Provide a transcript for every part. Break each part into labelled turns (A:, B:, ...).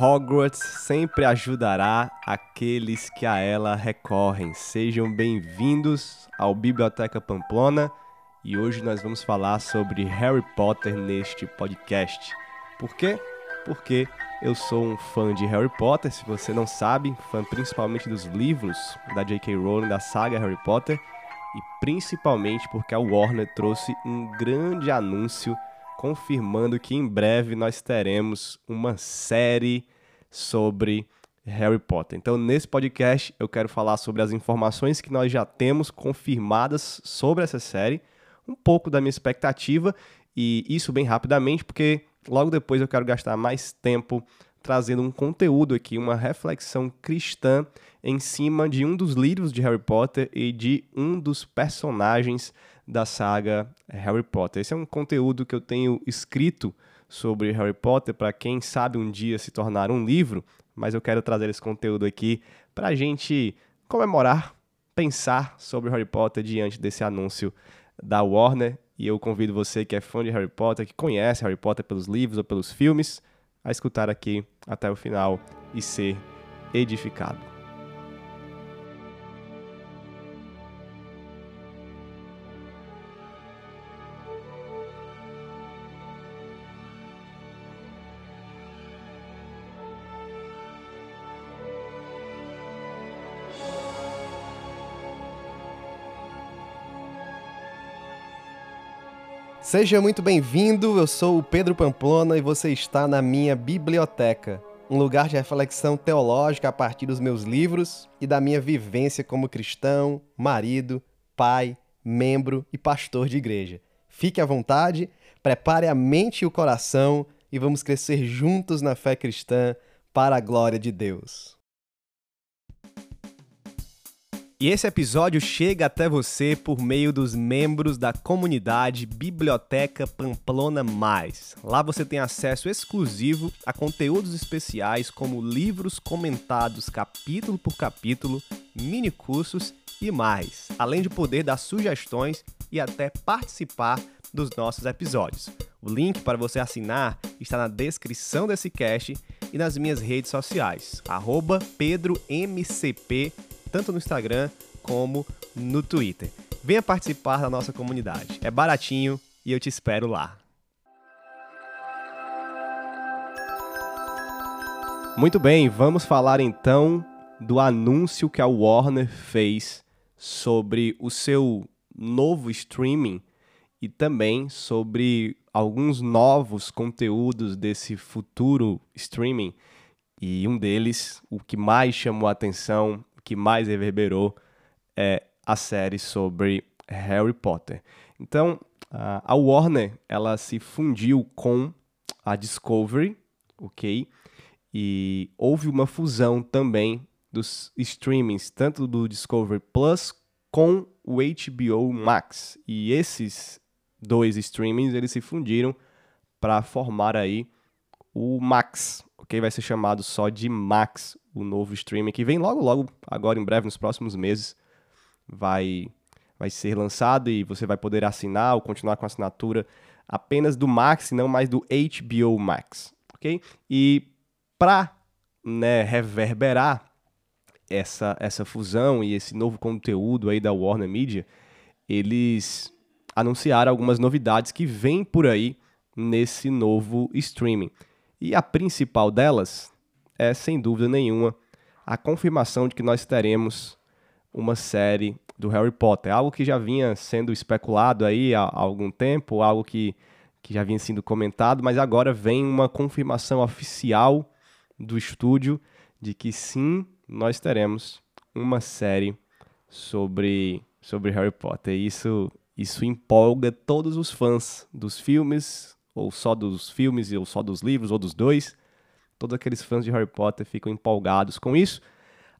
A: Hogwarts sempre ajudará aqueles que a ela recorrem. Sejam bem-vindos ao Biblioteca Pamplona e hoje nós vamos falar sobre Harry Potter neste podcast. Por quê? Porque eu sou um fã de Harry Potter, se você não sabe, fã principalmente dos livros da J.K. Rowling, da saga Harry Potter, e principalmente porque a Warner trouxe um grande anúncio confirmando que em breve nós teremos uma série sobre Harry Potter. Então, nesse podcast, eu quero falar sobre as informações que nós já temos confirmadas sobre essa série, um pouco da minha expectativa e isso bem rapidamente, porque logo depois eu quero gastar mais tempo trazendo um conteúdo aqui, uma reflexão cristã em cima de um dos livros de Harry Potter e de um dos personagens da saga Harry Potter. Esse é um conteúdo que eu tenho escrito sobre Harry Potter para quem sabe um dia se tornar um livro, mas eu quero trazer esse conteúdo aqui para a gente comemorar, pensar sobre Harry Potter diante desse anúncio da Warner. E eu convido você que é fã de Harry Potter, que conhece Harry Potter pelos livros ou pelos filmes, a escutar aqui até o final e ser edificado. Seja muito bem-vindo, eu sou o Pedro Pamplona e você está na minha biblioteca, um lugar de reflexão teológica a partir dos meus livros e da minha vivência como cristão, marido, pai, membro e pastor de igreja. Fique à vontade, prepare a mente e o coração e vamos crescer juntos na fé cristã para a glória de Deus. E esse episódio chega até você por meio dos membros da comunidade Biblioteca Pamplona Mais. Lá você tem acesso exclusivo a conteúdos especiais como livros comentados capítulo por capítulo, mini cursos e mais, além de poder dar sugestões e até participar dos nossos episódios. O link para você assinar está na descrição desse cast e nas minhas redes sociais, PedroMCP tanto no Instagram como no Twitter. Venha participar da nossa comunidade. É baratinho e eu te espero lá. Muito bem, vamos falar então do anúncio que a Warner fez sobre o seu novo streaming e também sobre alguns novos conteúdos desse futuro streaming. E um deles, o que mais chamou a atenção, que mais reverberou é a série sobre Harry Potter. Então, a Warner, ela se fundiu com a Discovery, ok? E houve uma fusão também dos streamings, tanto do Discovery Plus com o HBO Max. E esses dois streamings, eles se fundiram para formar aí o Max, ok? Vai ser chamado só de Max, o novo streaming que vem logo, logo, agora em breve, nos próximos meses, vai, vai ser lançado e você vai poder assinar ou continuar com a assinatura apenas do Max e não mais do HBO Max, ok? E para né, reverberar essa, essa fusão e esse novo conteúdo aí da Warner Media, eles anunciaram algumas novidades que vêm por aí nesse novo streaming. E a principal delas é, sem dúvida nenhuma, a confirmação de que nós teremos uma série do Harry Potter. Algo que já vinha sendo especulado aí há, algum tempo, algo que, que já vinha sendo comentado, mas agora vem uma confirmação oficial do estúdio de que sim, nós teremos uma série sobre, sobre Harry Potter. Isso, isso empolga todos os fãs dos filmes, ou só dos filmes, ou só dos livros, ou dos dois. Todos aqueles fãs de Harry Potter ficam empolgados com isso.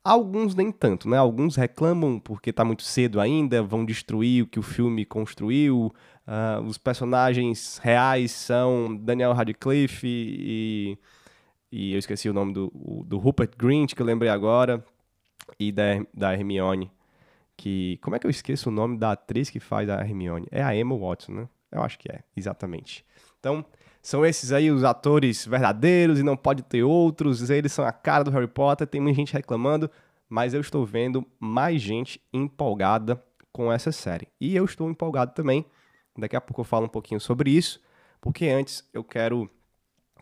A: Alguns nem tanto, né? Alguns reclamam porque está muito cedo ainda, vão destruir o que o filme construiu. Uh, os personagens reais são Daniel Radcliffe e, e eu esqueci o nome do, do Rupert Grint, que eu lembrei agora, e da, da Hermione. Que, como é que eu esqueço o nome da atriz que faz a Hermione? É a Emma Watson, né? Eu acho que é, exatamente. Então, são esses aí os atores verdadeiros e não pode ter outros. Eles são a cara do Harry Potter. Tem muita gente reclamando, mas eu estou vendo mais gente empolgada com essa série. E eu estou empolgado também. Daqui a pouco eu falo um pouquinho sobre isso, porque antes eu quero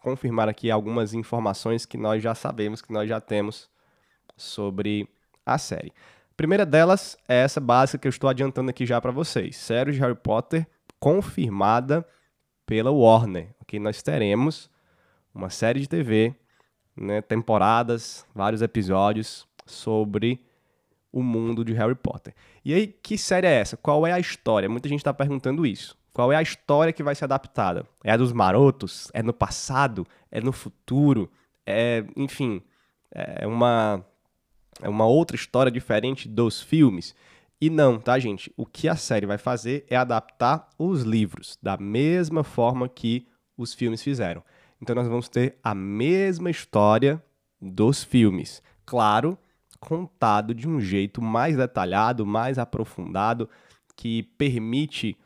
A: confirmar aqui algumas informações que nós já sabemos, que nós já temos sobre a série. A primeira delas é essa básica que eu estou adiantando aqui já para vocês. Série de Harry Potter confirmada pela Warner. Ok, nós teremos uma série de TV, né, temporadas, vários episódios sobre o mundo de Harry Potter. E aí, que série é essa? Qual é a história? Muita gente está perguntando isso. Qual é a história que vai ser adaptada? É a dos marotos? É no passado? É no futuro? É, enfim, é uma é uma outra história diferente dos filmes. E não, tá, gente? O que a série vai fazer é adaptar os livros da mesma forma que os filmes fizeram. Então nós vamos ter a mesma história dos filmes. Claro, contado de um jeito mais detalhado, mais aprofundado, que permite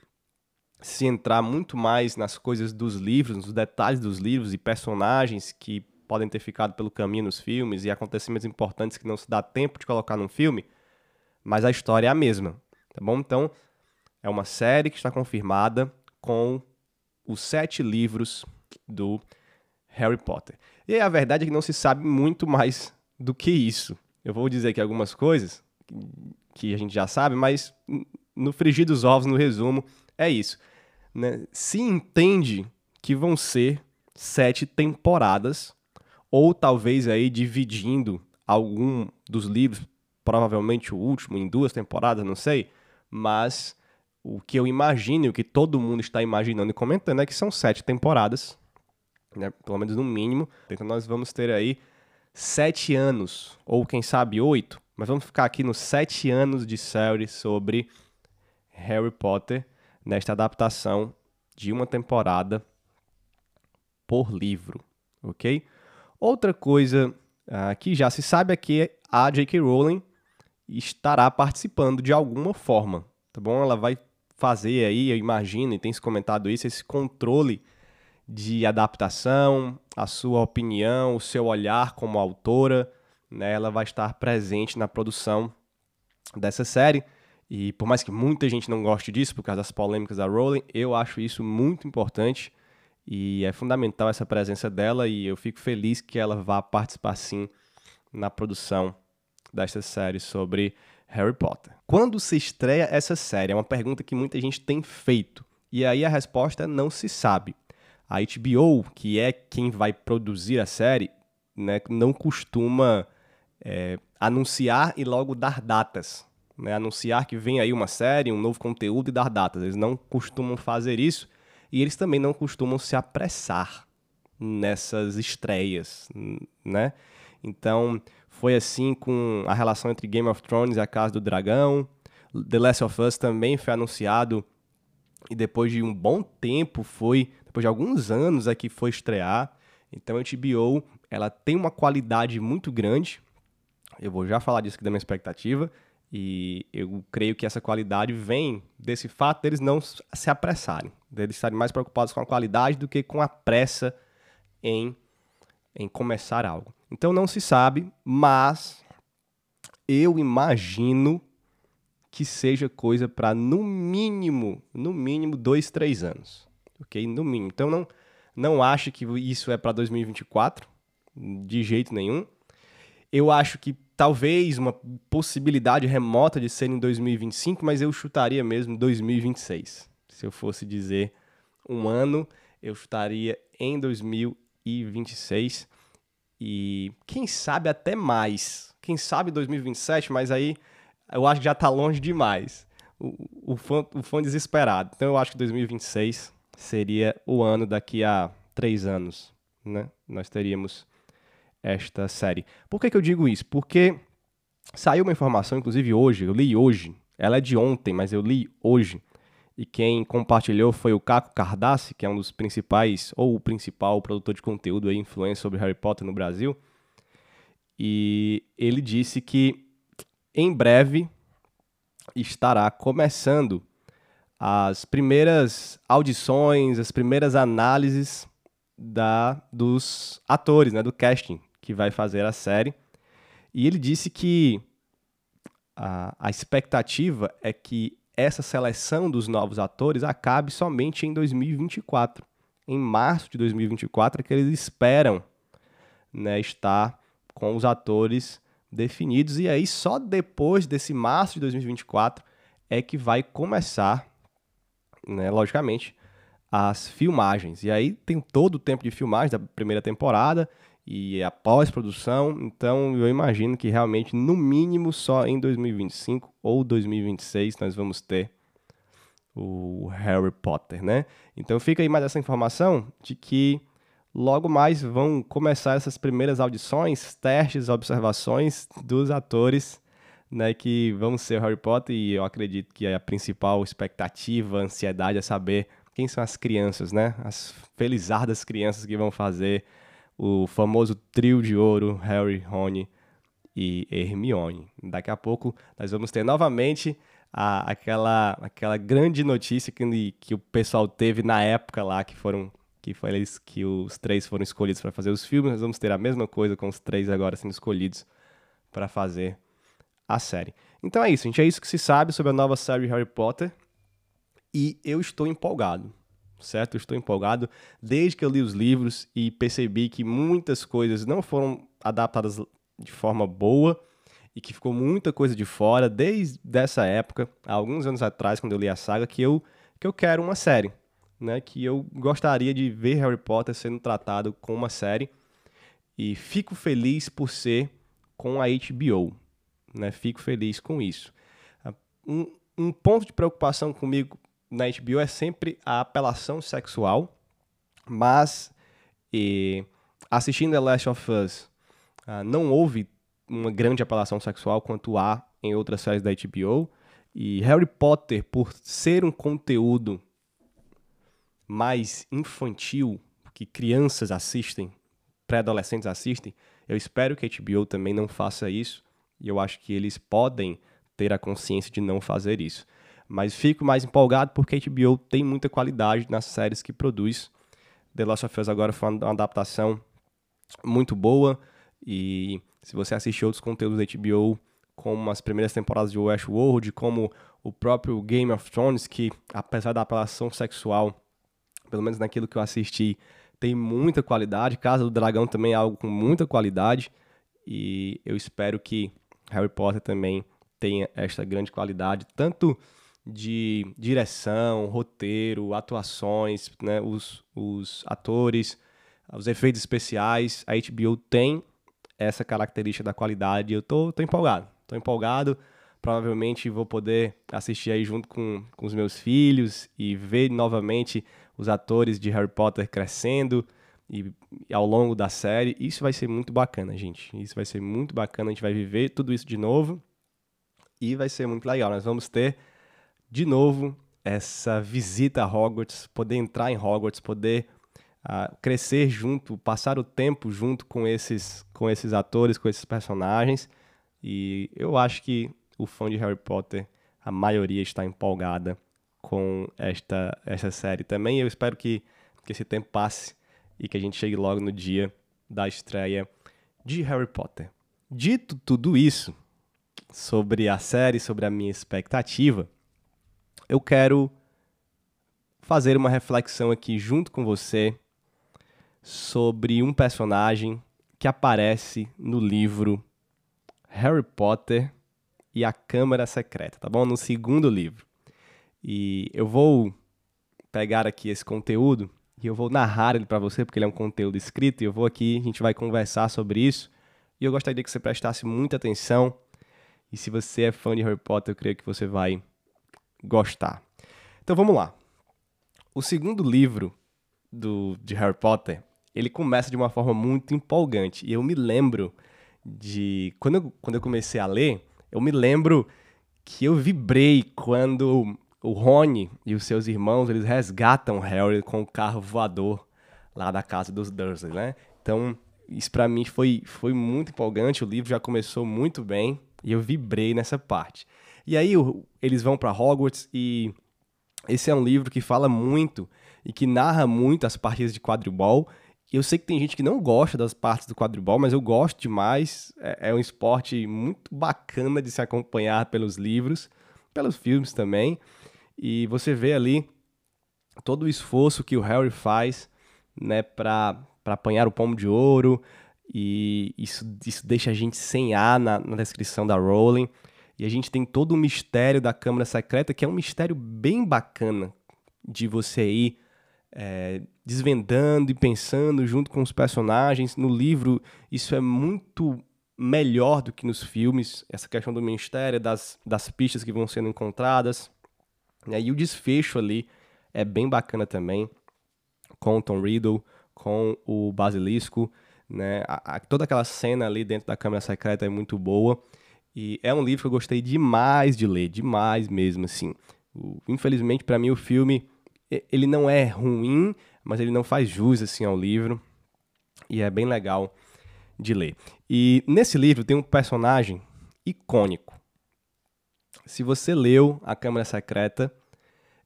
A: se entrar muito mais nas coisas dos livros, nos detalhes dos livros e personagens que podem ter ficado pelo caminho nos filmes e acontecimentos importantes que não se dá tempo de colocar num filme, mas a história é a mesma, tá bom? Então, é uma série que está confirmada com os sete livros do Harry Potter. E a verdade é que não se sabe muito mais do que isso. Eu vou dizer aqui algumas coisas que a gente já sabe, mas no frigir dos ovos, no resumo, é isso. Né? Se entende que vão ser sete temporadas, ou talvez aí dividindo algum dos livros, provavelmente o último, em duas temporadas, não sei, mas o que eu imagino, o que todo mundo está imaginando e comentando é que são sete temporadas, né? pelo menos no mínimo. Então nós vamos ter aí sete anos, ou quem sabe oito, mas vamos ficar aqui nos sete anos de série sobre Harry Potter nesta adaptação de uma temporada por livro, ok? Outra coisa uh, que já se sabe é que a J.K. Rowling estará participando de alguma forma, tá bom? Ela vai fazer aí, eu imagino, e tem se comentado isso, esse controle de adaptação, a sua opinião, o seu olhar como autora, né? Ela vai estar presente na produção dessa série. E por mais que muita gente não goste disso por causa das polêmicas da Rowling, eu acho isso muito importante e é fundamental essa presença dela e eu fico feliz que ela vá participar sim na produção desta série sobre Harry Potter. Quando se estreia essa série? É uma pergunta que muita gente tem feito. E aí a resposta é não se sabe. A HBO, que é quem vai produzir a série, né, não costuma é, anunciar e logo dar datas né, anunciar que vem aí uma série, um novo conteúdo e dar datas. Eles não costumam fazer isso e eles também não costumam se apressar nessas estreias, né? Então, foi assim com a relação entre Game of Thrones e a Casa do Dragão. The Last of Us também foi anunciado e depois de um bom tempo foi, depois de alguns anos aqui foi estrear. Então, a HBO, ela tem uma qualidade muito grande. Eu vou já falar disso aqui da minha expectativa e eu creio que essa qualidade vem desse fato deles não se apressarem, deles estarem mais preocupados com a qualidade do que com a pressa em, em começar algo. Então não se sabe, mas eu imagino que seja coisa para no mínimo, no mínimo dois, três anos, ok? No mínimo. Então não não acho que isso é para 2024 de jeito nenhum. Eu acho que talvez uma possibilidade remota de ser em 2025, mas eu chutaria mesmo 2026. Se eu fosse dizer um ano, eu chutaria em 2026 e quem sabe até mais. Quem sabe 2027, mas aí eu acho que já está longe demais. O, o, fã, o fã desesperado. Então eu acho que 2026 seria o ano daqui a três anos, né? Nós teríamos esta série. Por que, que eu digo isso? Porque saiu uma informação, inclusive hoje, eu li hoje, ela é de ontem, mas eu li hoje, e quem compartilhou foi o Caco Cardassi, que é um dos principais, ou o principal produtor de conteúdo e influência sobre Harry Potter no Brasil. E ele disse que em breve estará começando as primeiras audições, as primeiras análises da dos atores, né, do casting que vai fazer a série. E ele disse que a, a expectativa é que essa seleção dos novos atores acabe somente em 2024. Em março de 2024 é que eles esperam né, estar com os atores definidos. E aí, só depois desse março de 2024 é que vai começar, né, logicamente, as filmagens. E aí tem todo o tempo de filmagem da primeira temporada e a pós-produção. Então eu imagino que realmente, no mínimo, só em 2025 ou 2026 nós vamos ter o Harry Potter, né? Então fica aí mais essa informação de que logo mais vão começar essas primeiras audições, testes, observações dos atores, né, que vão ser o Harry Potter e eu acredito que a principal expectativa, ansiedade é saber quem são as crianças, né? As felizardas crianças que vão fazer o famoso trio de ouro Harry, Rony e Hermione. Daqui a pouco nós vamos ter novamente a, aquela, aquela grande notícia que, que o pessoal teve na época lá, que foram que foi eles que os três foram escolhidos para fazer os filmes. Nós vamos ter a mesma coisa com os três agora sendo escolhidos para fazer a série. Então é isso, gente. É isso que se sabe sobre a nova série Harry Potter. E eu estou empolgado certo? Estou empolgado desde que eu li os livros e percebi que muitas coisas não foram adaptadas de forma boa e que ficou muita coisa de fora desde essa época, há alguns anos atrás, quando eu li a saga, que eu, que eu quero uma série, né? Que eu gostaria de ver Harry Potter sendo tratado com uma série e fico feliz por ser com a HBO, né? Fico feliz com isso. Um, um ponto de preocupação comigo na HBO é sempre a apelação sexual, mas e, assistindo The Last of Us uh, não houve uma grande apelação sexual quanto há em outras séries da HBO. E Harry Potter, por ser um conteúdo mais infantil, que crianças assistem, pré-adolescentes assistem, eu espero que a HBO também não faça isso. E eu acho que eles podem ter a consciência de não fazer isso. Mas fico mais empolgado porque a HBO tem muita qualidade nas séries que produz. The Last of Us agora foi uma adaptação muito boa. E se você assistir outros conteúdos da HBO, como as primeiras temporadas de Westworld, como o próprio Game of Thrones, que apesar da apelação sexual, pelo menos naquilo que eu assisti, tem muita qualidade. Casa do Dragão também é algo com muita qualidade. E eu espero que Harry Potter também tenha esta grande qualidade, tanto de direção, roteiro, atuações, né, os, os atores, os efeitos especiais. A HBO tem essa característica da qualidade. Eu tô, tô empolgado, tô empolgado. Provavelmente vou poder assistir aí junto com, com os meus filhos e ver novamente os atores de Harry Potter crescendo e, e ao longo da série. Isso vai ser muito bacana, gente. Isso vai ser muito bacana. A gente vai viver tudo isso de novo e vai ser muito legal. Nós vamos ter de novo essa visita a Hogwarts, poder entrar em Hogwarts, poder uh, crescer junto, passar o tempo junto com esses, com esses atores, com esses personagens. E eu acho que o fã de Harry Potter, a maioria está empolgada com esta, esta série também. Eu espero que, que esse tempo passe e que a gente chegue logo no dia da estreia de Harry Potter. Dito tudo isso sobre a série, sobre a minha expectativa, eu quero fazer uma reflexão aqui junto com você sobre um personagem que aparece no livro Harry Potter e a Câmara Secreta, tá bom? No segundo livro. E eu vou pegar aqui esse conteúdo e eu vou narrar ele para você, porque ele é um conteúdo escrito, e eu vou aqui, a gente vai conversar sobre isso. E eu gostaria que você prestasse muita atenção. E se você é fã de Harry Potter, eu creio que você vai gostar. Então vamos lá. O segundo livro do, de Harry Potter, ele começa de uma forma muito empolgante. E eu me lembro de. Quando eu, quando eu comecei a ler, eu me lembro que eu vibrei quando o Rony e os seus irmãos eles resgatam Harry com o carro voador lá da casa dos Dursley, né? Então, isso para mim foi, foi muito empolgante. O livro já começou muito bem e eu vibrei nessa parte. E aí eles vão para Hogwarts e esse é um livro que fala muito e que narra muito as partidas de quadribol. Eu sei que tem gente que não gosta das partes do quadribol, mas eu gosto demais. É, é um esporte muito bacana de se acompanhar pelos livros, pelos filmes também. E você vê ali todo o esforço que o Harry faz né, para apanhar o pomo de ouro. E isso, isso deixa a gente sem ar na, na descrição da Rowling. E a gente tem todo o mistério da Câmara Secreta, que é um mistério bem bacana de você ir é, desvendando e pensando junto com os personagens. No livro, isso é muito melhor do que nos filmes, essa questão do mistério, das, das pistas que vão sendo encontradas. Né? E o desfecho ali é bem bacana também, com o Tom Riddle, com o Basilisco. Né? A, a, toda aquela cena ali dentro da Câmara Secreta é muito boa. E é um livro que eu gostei demais de ler, demais mesmo, assim. O, infelizmente, para mim, o filme, ele não é ruim, mas ele não faz jus, assim, ao livro. E é bem legal de ler. E nesse livro tem um personagem icônico. Se você leu A Câmara Secreta,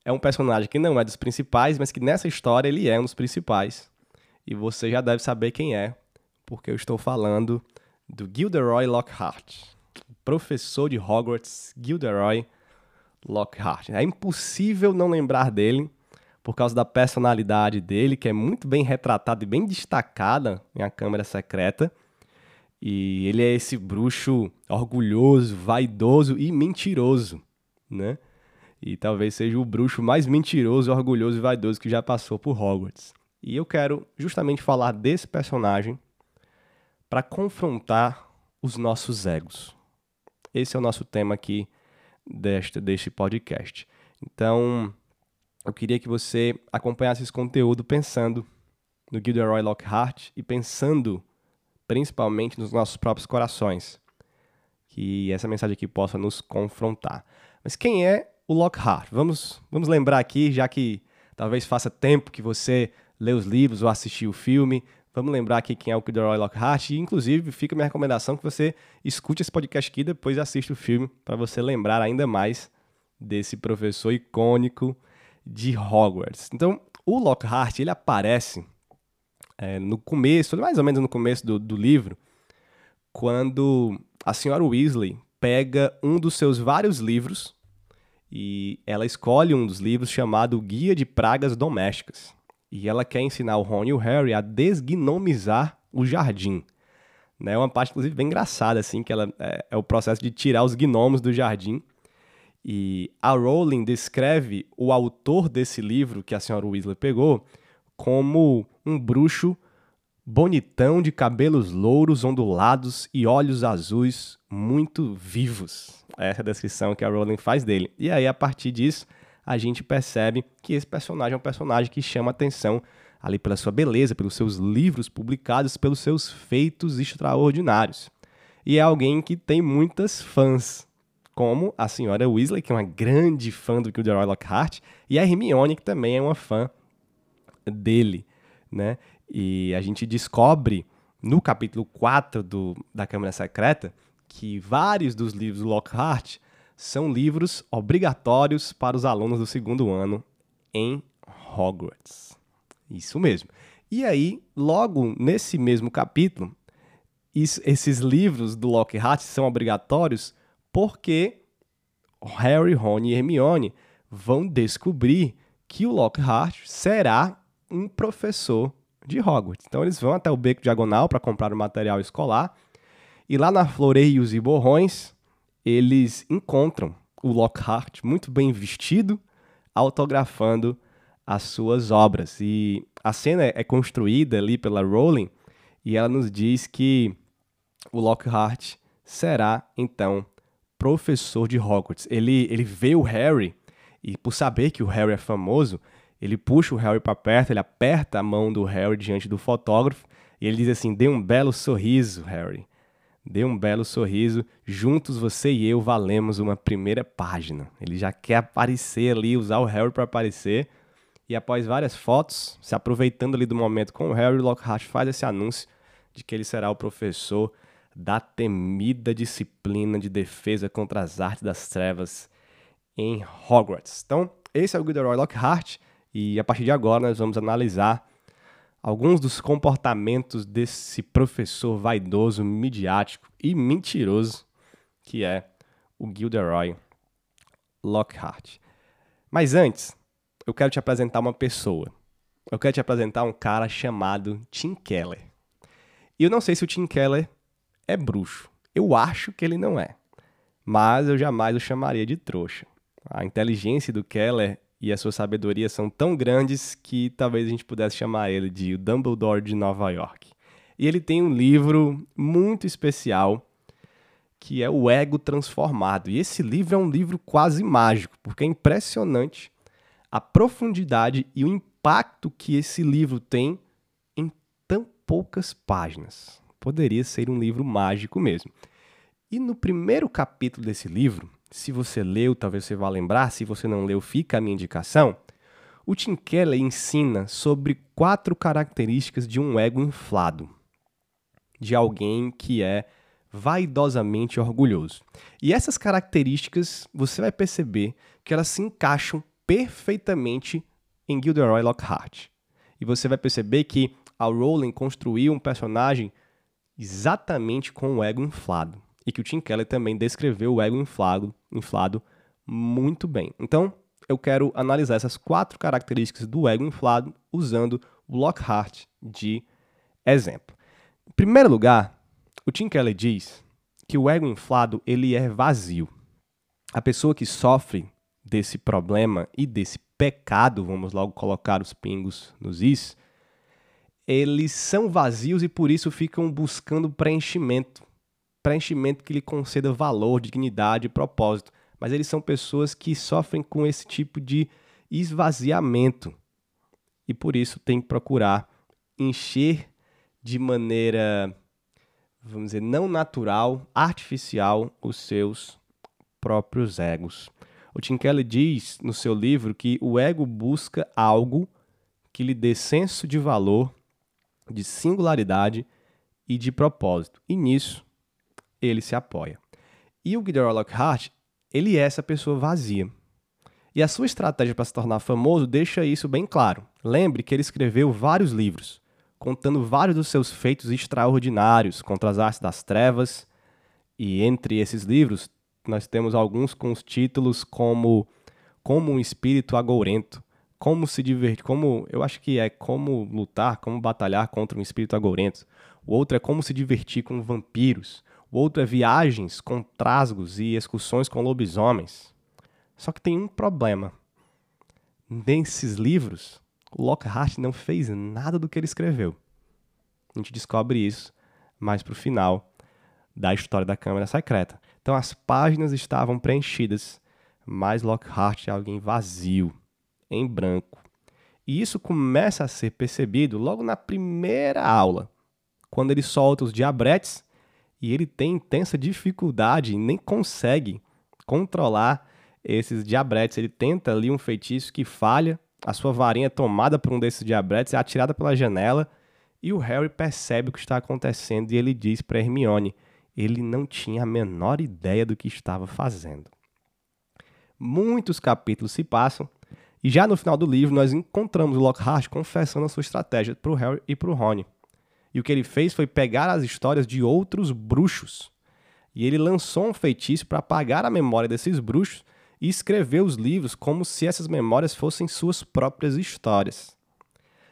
A: é um personagem que não é dos principais, mas que nessa história ele é um dos principais. E você já deve saber quem é, porque eu estou falando do Gilderoy Lockhart professor de Hogwarts, Gilderoy Lockhart. É impossível não lembrar dele por causa da personalidade dele, que é muito bem retratada e bem destacada em A Câmara Secreta. E ele é esse bruxo orgulhoso, vaidoso e mentiroso, né? E talvez seja o bruxo mais mentiroso, orgulhoso e vaidoso que já passou por Hogwarts. E eu quero justamente falar desse personagem para confrontar os nossos egos. Esse é o nosso tema aqui deste, deste podcast. Então, eu queria que você acompanhasse esse conteúdo pensando no Gilderoy Lockhart e pensando principalmente nos nossos próprios corações. Que essa mensagem aqui possa nos confrontar. Mas quem é o Lockhart? Vamos, vamos lembrar aqui, já que talvez faça tempo que você lê os livros ou assistiu o filme, Vamos lembrar aqui quem é o Gilderoy Lockhart. E, inclusive, fica minha recomendação que você escute esse podcast aqui depois assista o filme para você lembrar ainda mais desse professor icônico de Hogwarts. Então, o Lockhart, ele aparece é, no começo, mais ou menos no começo do, do livro, quando a senhora Weasley pega um dos seus vários livros e ela escolhe um dos livros chamado Guia de Pragas Domésticas. E ela quer ensinar o Ron e o Harry a desgnomizar o jardim. Né? É uma parte, inclusive, bem engraçada, assim, que ela é, é o processo de tirar os gnomos do jardim. E a Rowling descreve o autor desse livro que a senhora Weasley pegou como um bruxo bonitão de cabelos louros, ondulados e olhos azuis muito vivos. Essa é a descrição que a Rowling faz dele. E aí, a partir disso, a gente percebe que esse personagem é um personagem que chama atenção ali pela sua beleza, pelos seus livros publicados, pelos seus feitos extraordinários. E é alguém que tem muitas fãs, como a senhora Weasley, que é uma grande fã do Gilderoy Lockhart, e a Hermione, que também é uma fã dele, né? E a gente descobre no capítulo 4 do, da Câmara Secreta que vários dos livros do Lockhart são livros obrigatórios para os alunos do segundo ano em Hogwarts. Isso mesmo. E aí, logo nesse mesmo capítulo, isso, esses livros do Lockhart são obrigatórios porque Harry, Ron e Hermione vão descobrir que o Lockhart será um professor de Hogwarts. Então eles vão até o beco diagonal para comprar o material escolar e lá na Floreios e Borrões eles encontram o Lockhart muito bem vestido, autografando as suas obras. E a cena é construída ali pela Rowling e ela nos diz que o Lockhart será então professor de Hogwarts. Ele, ele vê o Harry e por saber que o Harry é famoso, ele puxa o Harry para perto, ele aperta a mão do Harry diante do fotógrafo e ele diz assim: "Dê um belo sorriso, Harry. Dê um belo sorriso. Juntos você e eu valemos uma primeira página. Ele já quer aparecer ali, usar o Harry para aparecer. E após várias fotos, se aproveitando ali do momento com o Harry, Lockhart faz esse anúncio de que ele será o professor da temida disciplina de defesa contra as artes das trevas em Hogwarts. Então, esse é o Gilderoy Lockhart e a partir de agora nós vamos analisar alguns dos comportamentos desse professor vaidoso, midiático e mentiroso que é o Gilderoy Lockhart. Mas antes, eu quero te apresentar uma pessoa. Eu quero te apresentar um cara chamado Tim Keller. E eu não sei se o Tim Keller é bruxo. Eu acho que ele não é. Mas eu jamais o chamaria de trouxa. A inteligência do Keller e a sua sabedoria são tão grandes que talvez a gente pudesse chamar ele de o Dumbledore de Nova York. E ele tem um livro muito especial que é O Ego Transformado. E esse livro é um livro quase mágico, porque é impressionante a profundidade e o impacto que esse livro tem em tão poucas páginas. Poderia ser um livro mágico mesmo. E no primeiro capítulo desse livro, se você leu, talvez você vá lembrar, se você não leu, fica a minha indicação. O Tim Keller ensina sobre quatro características de um ego inflado, de alguém que é vaidosamente orgulhoso. E essas características, você vai perceber que elas se encaixam perfeitamente em Gilderoy Lockhart. E você vai perceber que a Rowling construiu um personagem exatamente com o ego inflado. E que o Tim Keller também descreveu o ego inflado, inflado muito bem. Então, eu quero analisar essas quatro características do ego inflado usando o Lockhart de exemplo. Em primeiro lugar, o Tim Keller diz que o ego inflado ele é vazio. A pessoa que sofre desse problema e desse pecado, vamos logo colocar os pingos nos is, eles são vazios e por isso ficam buscando preenchimento. Preenchimento que lhe conceda valor, dignidade e propósito. Mas eles são pessoas que sofrem com esse tipo de esvaziamento. E por isso tem que procurar encher de maneira, vamos dizer, não natural, artificial, os seus próprios egos. O Tim Keller diz no seu livro que o ego busca algo que lhe dê senso de valor, de singularidade e de propósito. E nisso ele se apoia. E o Gilderoy Lockhart, ele é essa pessoa vazia. E a sua estratégia para se tornar famoso deixa isso bem claro. Lembre que ele escreveu vários livros, contando vários dos seus feitos extraordinários contra as artes das trevas. E entre esses livros nós temos alguns com os títulos como Como um Espírito Agourento, Como se divertir, como eu acho que é Como lutar, como batalhar contra um espírito agourento. O outro é Como se divertir com vampiros. O outro é Viagens com trasgos e excursões com lobisomens. Só que tem um problema. Nesses livros, o Lockhart não fez nada do que ele escreveu. A gente descobre isso mais para o final da história da Câmara Secreta. Então as páginas estavam preenchidas, mas Lockhart é alguém vazio, em branco. E isso começa a ser percebido logo na primeira aula, quando ele solta os diabretes e ele tem intensa dificuldade e nem consegue controlar esses diabretes. Ele tenta ali um feitiço que falha, a sua varinha é tomada por um desses diabretes, é atirada pela janela e o Harry percebe o que está acontecendo e ele diz para Hermione: ele não tinha a menor ideia do que estava fazendo. Muitos capítulos se passam e já no final do livro nós encontramos o Lockhart confessando a sua estratégia para o Harry e para o Rony. E o que ele fez foi pegar as histórias de outros bruxos. E ele lançou um feitiço para apagar a memória desses bruxos e escreveu os livros como se essas memórias fossem suas próprias histórias.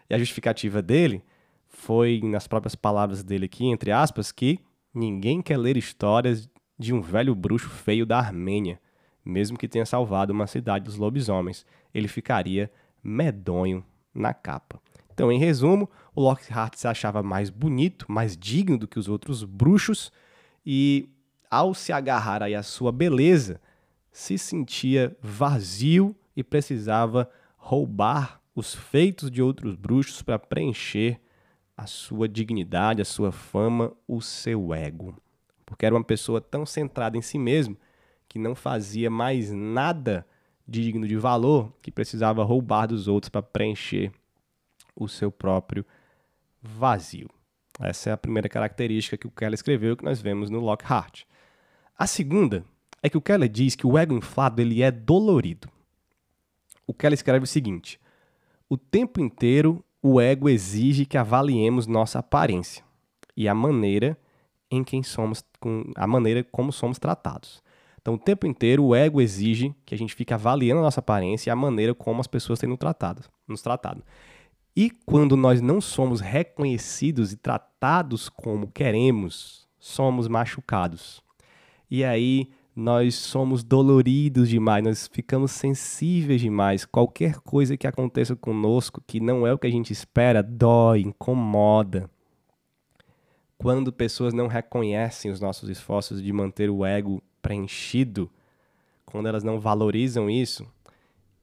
A: E a justificativa dele foi, nas próprias palavras dele aqui, entre aspas, que Ninguém quer ler histórias de um velho bruxo feio da Armênia, mesmo que tenha salvado uma cidade dos lobisomens. Ele ficaria medonho na capa. Então, em resumo, o Lockhart se achava mais bonito, mais digno do que os outros bruxos e, ao se agarrar aí à sua beleza, se sentia vazio e precisava roubar os feitos de outros bruxos para preencher a sua dignidade, a sua fama, o seu ego. Porque era uma pessoa tão centrada em si mesmo que não fazia mais nada digno de valor que precisava roubar dos outros para preencher o seu próprio vazio. Essa é a primeira característica que o Keller escreveu que nós vemos no Lockhart. A segunda é que o Keller diz que o ego inflado ele é dolorido. o ela escreve o seguinte: o tempo inteiro o ego exige que avaliemos nossa aparência e a maneira em quem somos, com a maneira como somos tratados. Então, o tempo inteiro o ego exige que a gente fique avaliando a nossa aparência e a maneira como as pessoas têm nos tratado. Nos tratado. E quando nós não somos reconhecidos e tratados como queremos, somos machucados. E aí nós somos doloridos demais, nós ficamos sensíveis demais. Qualquer coisa que aconteça conosco que não é o que a gente espera, dói, incomoda. Quando pessoas não reconhecem os nossos esforços de manter o ego preenchido, quando elas não valorizam isso,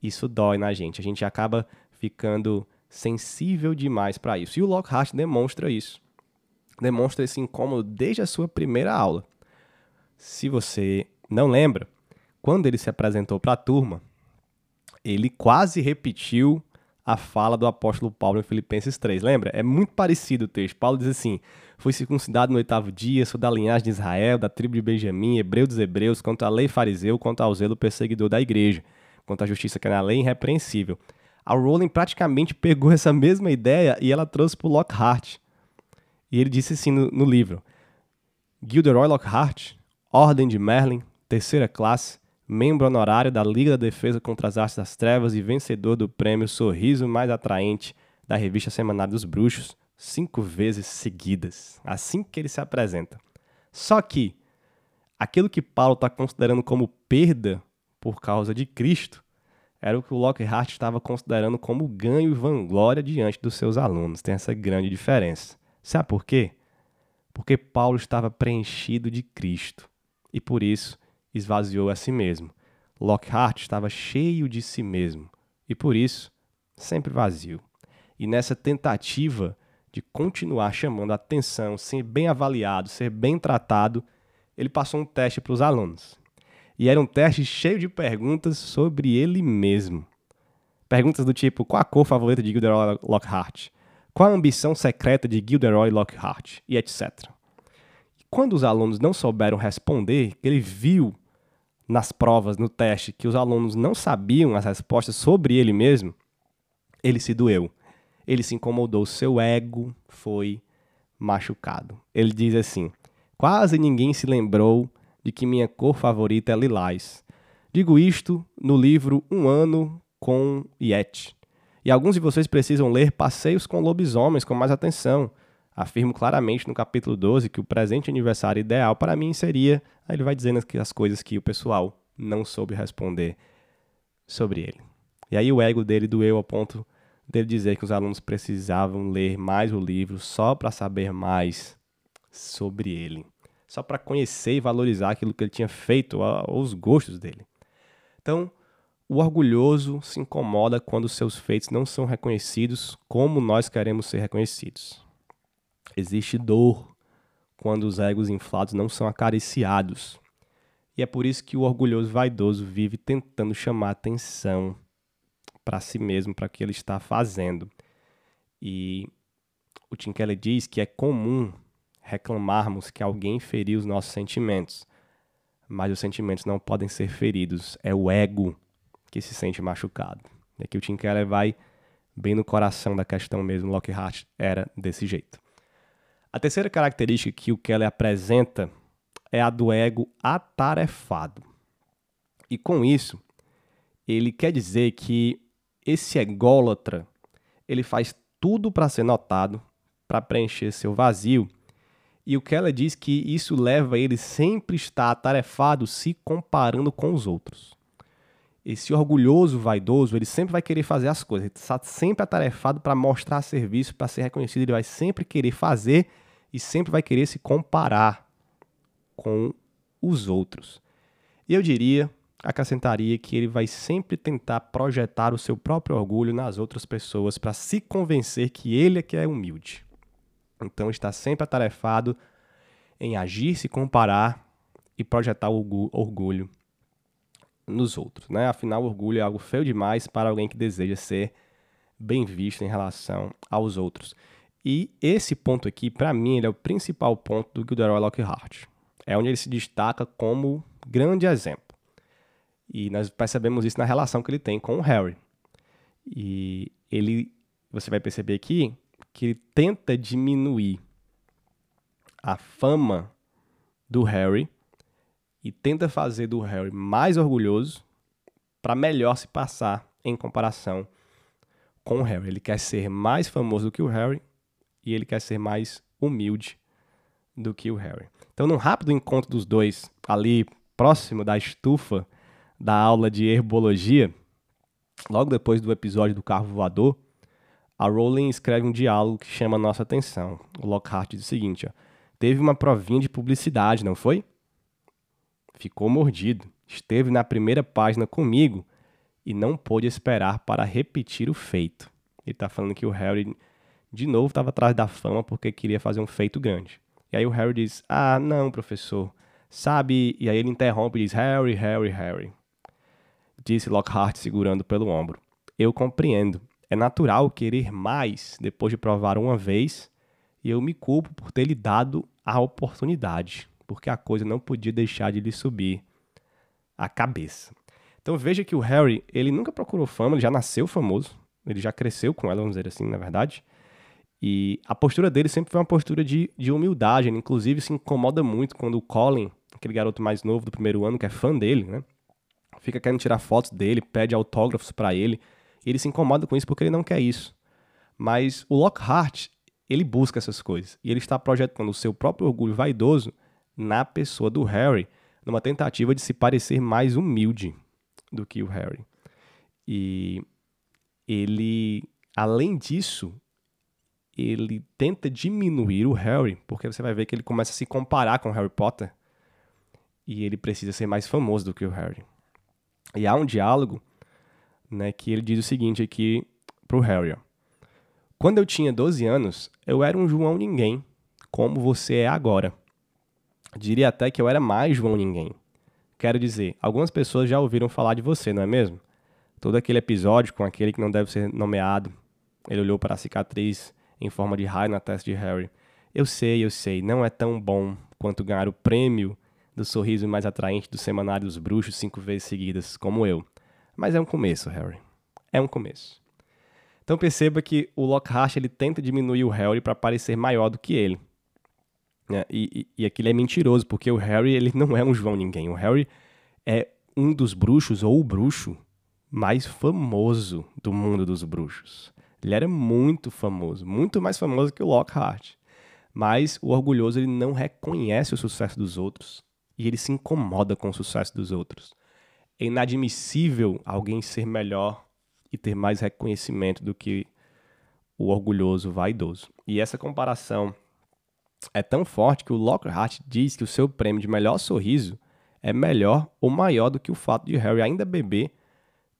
A: isso dói na gente. A gente acaba ficando sensível demais para isso. E o Lockhart demonstra isso. Demonstra esse incômodo desde a sua primeira aula. Se você não lembra, quando ele se apresentou para a turma, ele quase repetiu a fala do apóstolo Paulo em Filipenses 3. Lembra? É muito parecido o texto. Paulo diz assim: Fui circuncidado no oitavo dia, sou da linhagem de Israel, da tribo de Benjamim, hebreu dos hebreus, quanto à lei fariseu, quanto ao zelo perseguidor da igreja, quanto à justiça que é na lei irrepreensível. A Rowling praticamente pegou essa mesma ideia e ela trouxe para o Lockhart. E ele disse assim no, no livro: Gilderoy Lockhart, Ordem de Merlin, terceira classe, membro honorário da Liga da Defesa contra as Artes das Trevas e vencedor do prêmio Sorriso Mais Atraente da revista Semanária dos Bruxos, cinco vezes seguidas, assim que ele se apresenta. Só que aquilo que Paulo está considerando como perda por causa de Cristo era o que o Lockhart estava considerando como ganho e vanglória diante dos seus alunos. Tem essa grande diferença. Sabe por quê? Porque Paulo estava preenchido de Cristo e por isso esvaziou a si mesmo. Lockhart estava cheio de si mesmo e por isso sempre vazio. E nessa tentativa de continuar chamando a atenção, ser bem avaliado, ser bem tratado, ele passou um teste para os alunos. E era um teste cheio de perguntas sobre ele mesmo. Perguntas do tipo: qual a cor favorita de Gilderoy Lockhart? Qual a ambição secreta de Gilderoy Lockhart? E etc. E quando os alunos não souberam responder, ele viu nas provas, no teste, que os alunos não sabiam as respostas sobre ele mesmo, ele se doeu. Ele se incomodou, seu ego foi machucado. Ele diz assim: Quase ninguém se lembrou de que minha cor favorita é lilás. Digo isto no livro Um Ano com Yeti. E alguns de vocês precisam ler Passeios com Lobisomens com mais atenção. Afirmo claramente no capítulo 12 que o presente aniversário ideal para mim seria. Aí ele vai dizendo as coisas que o pessoal não soube responder sobre ele. E aí o ego dele doeu ao ponto dele dizer que os alunos precisavam ler mais o livro só para saber mais sobre ele, só para conhecer e valorizar aquilo que ele tinha feito, os gostos dele. Então, o orgulhoso se incomoda quando seus feitos não são reconhecidos como nós queremos ser reconhecidos. Existe dor quando os egos inflados não são acariciados. E é por isso que o orgulhoso vaidoso vive tentando chamar atenção para si mesmo, para o que ele está fazendo. E o Tim diz que é comum reclamarmos que alguém feriu os nossos sentimentos, mas os sentimentos não podem ser feridos, é o ego que se sente machucado. E aqui o Tim Keller vai bem no coração da questão mesmo, Lockhart era desse jeito. A terceira característica que o Keller apresenta é a do ego atarefado. E com isso, ele quer dizer que esse ególatra, ele faz tudo para ser notado, para preencher seu vazio. E o que ela diz que isso leva ele sempre estar atarefado se comparando com os outros. Esse orgulhoso, vaidoso, ele sempre vai querer fazer as coisas, ele está sempre atarefado para mostrar serviço, para ser reconhecido, ele vai sempre querer fazer e sempre vai querer se comparar com os outros. E eu diria, acrescentaria que ele vai sempre tentar projetar o seu próprio orgulho nas outras pessoas para se convencer que ele é que é humilde. Então está sempre atarefado em agir, se comparar e projetar orgulho nos outros, né? Afinal, orgulho é algo feio demais para alguém que deseja ser bem visto em relação aos outros. E esse ponto aqui, para mim, ele é o principal ponto do Gilderoy Lockhart. É onde ele se destaca como grande exemplo. E nós percebemos isso na relação que ele tem com o Harry. E ele, você vai perceber aqui que ele tenta diminuir a fama do Harry e tenta fazer do Harry mais orgulhoso para melhor se passar em comparação com o Harry. Ele quer ser mais famoso do que o Harry e ele quer ser mais humilde do que o Harry. Então, num rápido encontro dos dois, ali próximo da estufa da aula de herbologia, logo depois do episódio do carro voador, a Rowling escreve um diálogo que chama a nossa atenção. O Lockhart diz o seguinte: ó, teve uma provinha de publicidade, não foi? Ficou mordido. Esteve na primeira página comigo e não pôde esperar para repetir o feito. Ele está falando que o Harry, de novo, estava atrás da fama porque queria fazer um feito grande. E aí o Harry diz: Ah, não, professor. Sabe? E aí ele interrompe e diz: Harry, Harry, Harry. Disse Lockhart segurando pelo ombro. Eu compreendo. É natural querer mais depois de provar uma vez, e eu me culpo por ter lhe dado a oportunidade, porque a coisa não podia deixar de lhe subir a cabeça. Então veja que o Harry, ele nunca procurou fama, ele já nasceu famoso, ele já cresceu com ela, vamos dizer assim, na verdade. E a postura dele sempre foi uma postura de, de humildade. Ele, inclusive, se incomoda muito quando o Colin, aquele garoto mais novo do primeiro ano, que é fã dele, né? Fica querendo tirar fotos dele, pede autógrafos para ele. Ele se incomoda com isso porque ele não quer isso. Mas o Lockhart, ele busca essas coisas. E ele está projetando o seu próprio orgulho vaidoso na pessoa do Harry, numa tentativa de se parecer mais humilde do que o Harry. E ele, além disso, ele tenta diminuir o Harry, porque você vai ver que ele começa a se comparar com Harry Potter e ele precisa ser mais famoso do que o Harry. E há um diálogo, né, que ele diz o seguinte aqui pro Harry. Ó. Quando eu tinha 12 anos, eu era um João ninguém, como você é agora. Diria até que eu era mais João ninguém. Quero dizer, algumas pessoas já ouviram falar de você, não é mesmo? Todo aquele episódio com aquele que não deve ser nomeado. Ele olhou para a cicatriz em forma de raio na testa de Harry. Eu sei, eu sei, não é tão bom quanto ganhar o prêmio do sorriso mais atraente do Semanário dos Bruxos cinco vezes seguidas, como eu. Mas é um começo, Harry. É um começo. Então perceba que o Lockhart ele tenta diminuir o Harry para parecer maior do que ele. Né? E, e, e aquilo é mentiroso, porque o Harry ele não é um João Ninguém. O Harry é um dos bruxos, ou o bruxo, mais famoso do mundo dos bruxos. Ele era muito famoso, muito mais famoso que o Lockhart. Mas o orgulhoso ele não reconhece o sucesso dos outros e ele se incomoda com o sucesso dos outros. É inadmissível alguém ser melhor e ter mais reconhecimento do que o orgulhoso vaidoso. E essa comparação é tão forte que o Lockhart diz que o seu prêmio de melhor sorriso é melhor ou maior do que o fato de Harry ainda bebê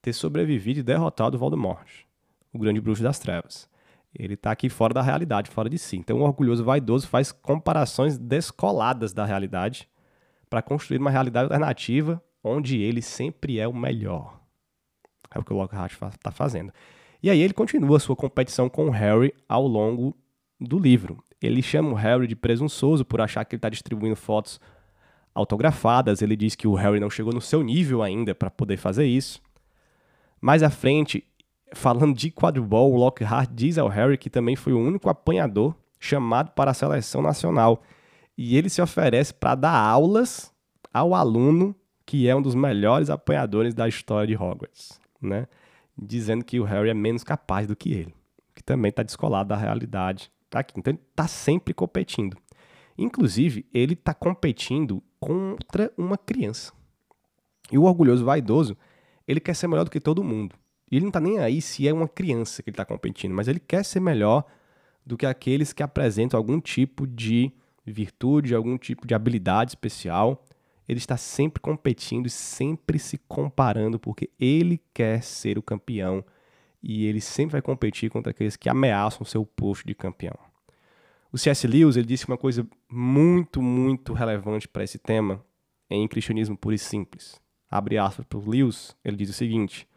A: ter sobrevivido e derrotado Voldemort o grande bruxo das trevas. Ele está aqui fora da realidade, fora de si. Então, o orgulhoso vaidoso faz comparações descoladas da realidade para construir uma realidade alternativa onde ele sempre é o melhor. É o que o Lockhart está fazendo. E aí ele continua sua competição com o Harry ao longo do livro. Ele chama o Harry de presunçoso por achar que ele está distribuindo fotos autografadas. Ele diz que o Harry não chegou no seu nível ainda para poder fazer isso. Mais à frente, falando de quadribol, o Lockhart diz ao Harry que também foi o único apanhador chamado para a seleção nacional. E ele se oferece para dar aulas ao aluno que é um dos melhores apanhadores da história de Hogwarts, né? Dizendo que o Harry é menos capaz do que ele, que também está descolado da realidade. Tá aqui. Então ele está sempre competindo. Inclusive, ele está competindo contra uma criança. E o orgulhoso vaidoso, ele quer ser melhor do que todo mundo. E ele não está nem aí se é uma criança que ele está competindo, mas ele quer ser melhor do que aqueles que apresentam algum tipo de virtude, algum tipo de habilidade especial. Ele está sempre competindo e sempre se comparando, porque ele quer ser o campeão e ele sempre vai competir contra aqueles que ameaçam seu posto de campeão. O C.S. Lewis ele disse uma coisa muito, muito relevante para esse tema em Cristianismo Puro e Simples. Abre aspas para o Lewis, ele diz o seguinte: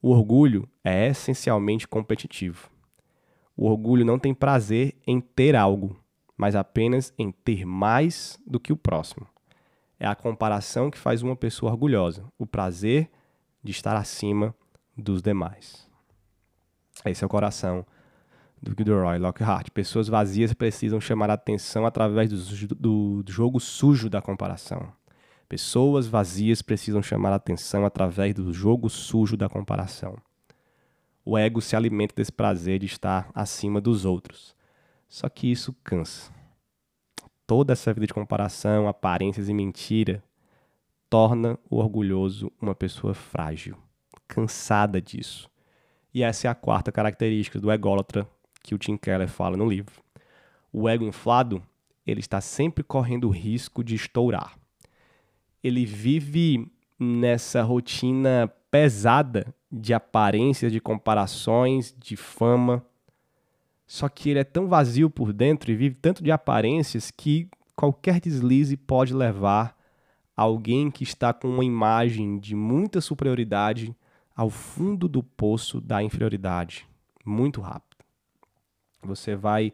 A: o orgulho é essencialmente competitivo. O orgulho não tem prazer em ter algo, mas apenas em ter mais do que o próximo. É a comparação que faz uma pessoa orgulhosa, o prazer de estar acima dos demais. Esse é o coração do Gilderoy Lockhart. Pessoas vazias precisam chamar a atenção através do, do, do jogo sujo da comparação. Pessoas vazias precisam chamar a atenção através do jogo sujo da comparação. O ego se alimenta desse prazer de estar acima dos outros. Só que isso cansa. Toda essa vida de comparação, aparências e mentira torna o orgulhoso uma pessoa frágil, cansada disso. E essa é a quarta característica do ególatra que o Tim Keller fala no livro. O ego inflado, ele está sempre correndo o risco de estourar. Ele vive nessa rotina pesada de aparências, de comparações, de fama. Só que ele é tão vazio por dentro e vive tanto de aparências que qualquer deslize pode levar alguém que está com uma imagem de muita superioridade ao fundo do poço da inferioridade, muito rápido. Você vai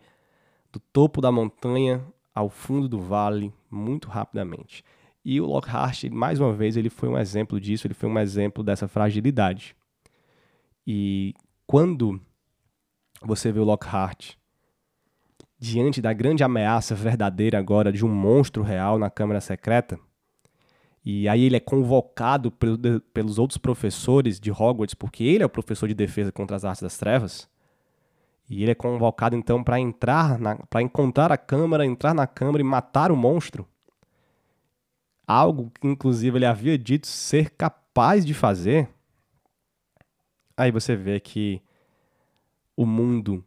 A: do topo da montanha ao fundo do vale muito rapidamente. E o Lockhart, mais uma vez, ele foi um exemplo disso, ele foi um exemplo dessa fragilidade. E quando você vê o Lockhart diante da grande ameaça verdadeira agora de um monstro real na Câmara Secreta, e aí ele é convocado pelos outros professores de Hogwarts, porque ele é o professor de defesa contra as artes das trevas. E ele é convocado então para entrar, para encontrar a câmara, entrar na câmara e matar o monstro. Algo que inclusive ele havia dito ser capaz de fazer. Aí você vê que o mundo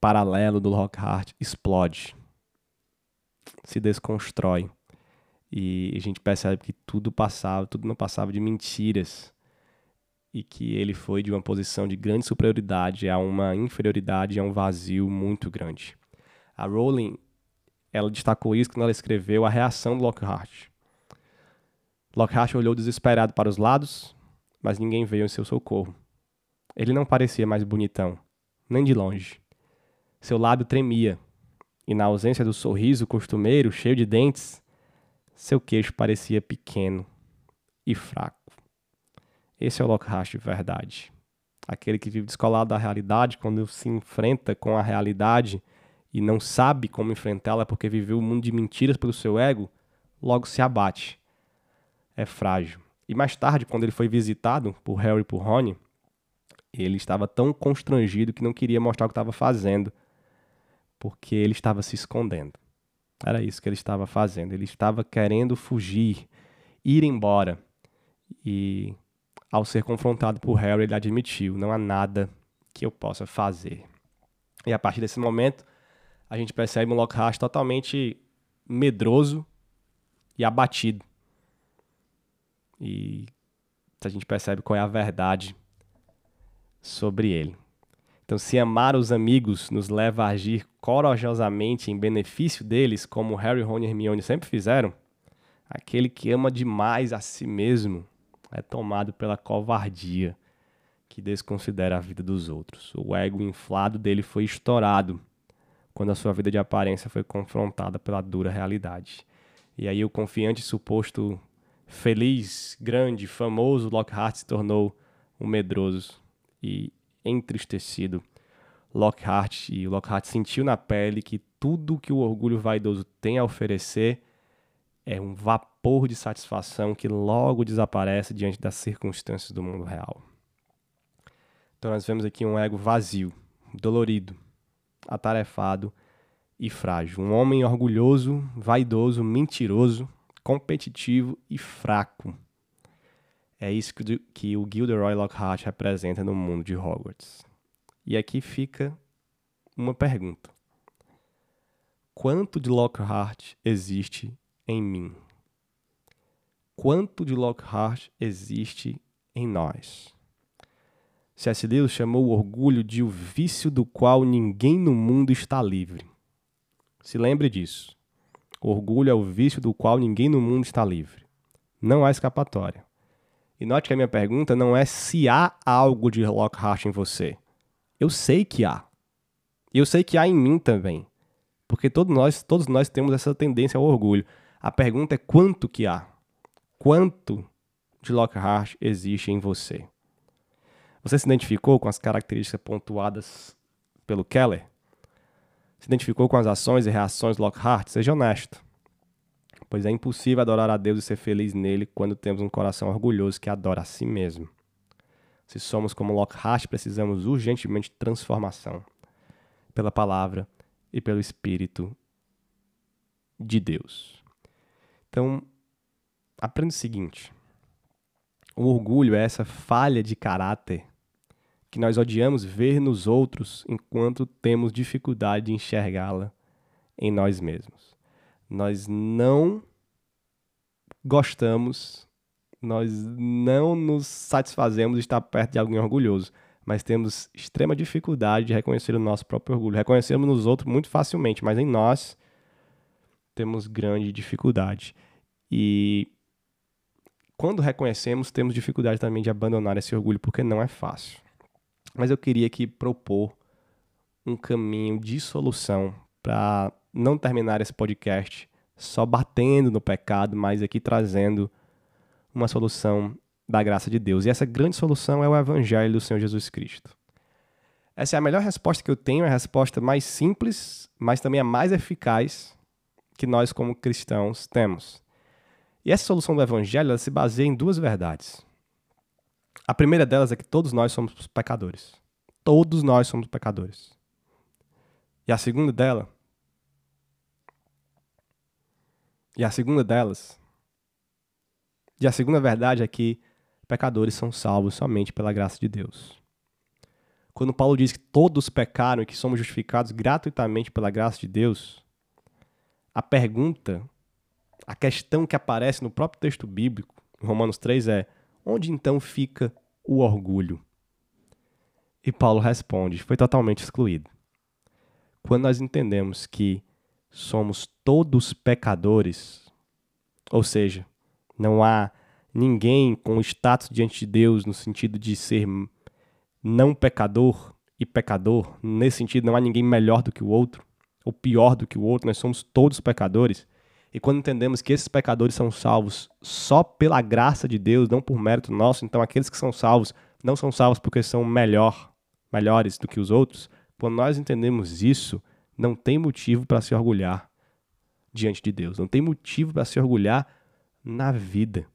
A: paralelo do Lockhart explode, se desconstrói. E a gente percebe que tudo passava, tudo não passava de mentiras. E que ele foi de uma posição de grande superioridade a uma inferioridade, a um vazio muito grande. A Rowling, ela destacou isso quando ela escreveu a reação do Lockhart. Lockhart olhou desesperado para os lados, mas ninguém veio em seu socorro. Ele não parecia mais bonitão, nem de longe. Seu lábio tremia, e na ausência do sorriso costumeiro, cheio de dentes, seu queixo parecia pequeno e fraco. Esse é o Lockhart de verdade. Aquele que vive descolado da realidade, quando se enfrenta com a realidade e não sabe como enfrentá-la porque viveu um mundo de mentiras pelo seu ego, logo se abate. É frágil. E mais tarde, quando ele foi visitado por Harry e por Rony, ele estava tão constrangido que não queria mostrar o que estava fazendo, porque ele estava se escondendo. Era isso que ele estava fazendo. Ele estava querendo fugir, ir embora. E ao ser confrontado por Harry, ele admitiu: não há nada que eu possa fazer. E a partir desse momento, a gente percebe um Lockhart totalmente medroso e abatido. E a gente percebe qual é a verdade sobre ele. Então, se amar os amigos nos leva a agir corajosamente em benefício deles, como Harry, Ron e Hermione sempre fizeram, aquele que ama demais a si mesmo é tomado pela covardia que desconsidera a vida dos outros. O ego inflado dele foi estourado quando a sua vida de aparência foi confrontada pela dura realidade. E aí o confiante suposto feliz, grande, famoso Lockhart se tornou um medroso e entristecido Lockhart. E Lockhart sentiu na pele que tudo que o orgulho vaidoso tem a oferecer é um vapor de satisfação que logo desaparece diante das circunstâncias do mundo real. Então nós vemos aqui um ego vazio, dolorido, atarefado e frágil. Um homem orgulhoso, vaidoso, mentiroso, competitivo e fraco. É isso que, que o Gilderoy Lockhart representa no mundo de Hogwarts. E aqui fica uma pergunta: Quanto de Lockhart existe em mim? Quanto de Lockhart existe em nós? C.S. Lewis chamou o orgulho de o vício do qual ninguém no mundo está livre. Se lembre disso. O orgulho é o vício do qual ninguém no mundo está livre. Não há escapatória. E note que a minha pergunta não é se há algo de Lockhart em você. Eu sei que há. E eu sei que há em mim também. Porque todos nós, todos nós temos essa tendência ao orgulho. A pergunta é quanto que há? Quanto de Lockhart existe em você? Você se identificou com as características pontuadas pelo Keller? Se identificou com as ações e reações Lockhart? Seja honesto. Pois é impossível adorar a Deus e ser feliz nele quando temos um coração orgulhoso que adora a si mesmo. Se somos como Lockhart, precisamos urgentemente de transformação pela palavra e pelo Espírito de Deus. Então, aprenda o seguinte: o orgulho é essa falha de caráter que nós odiamos ver nos outros enquanto temos dificuldade de enxergá-la em nós mesmos. Nós não gostamos, nós não nos satisfazemos de estar perto de alguém orgulhoso, mas temos extrema dificuldade de reconhecer o nosso próprio orgulho. Reconhecemos nos outros muito facilmente, mas em nós temos grande dificuldade. E quando reconhecemos, temos dificuldade também de abandonar esse orgulho, porque não é fácil. Mas eu queria aqui propor um caminho de solução para não terminar esse podcast só batendo no pecado, mas aqui trazendo uma solução da graça de Deus. E essa grande solução é o Evangelho do Senhor Jesus Cristo. Essa é a melhor resposta que eu tenho, é a resposta mais simples, mas também a mais eficaz que nós, como cristãos, temos. E essa solução do Evangelho se baseia em duas verdades. A primeira delas é que todos nós somos pecadores. Todos nós somos pecadores. E a segunda dela. E a segunda delas. E a segunda verdade é que pecadores são salvos somente pela graça de Deus. Quando Paulo diz que todos pecaram e que somos justificados gratuitamente pela graça de Deus, a pergunta, a questão que aparece no próprio texto bíblico, em Romanos 3, é: onde então fica o orgulho? E Paulo responde: foi totalmente excluído. Quando nós entendemos que somos todos pecadores, ou seja, não há ninguém com status diante de Deus no sentido de ser não pecador e pecador, nesse sentido não há ninguém melhor do que o outro ou pior do que o outro, nós somos todos pecadores. E quando entendemos que esses pecadores são salvos só pela graça de Deus, não por mérito nosso, então aqueles que são salvos não são salvos porque são melhor, melhores do que os outros. Quando nós entendemos isso, não tem motivo para se orgulhar diante de Deus, não tem motivo para se orgulhar na vida.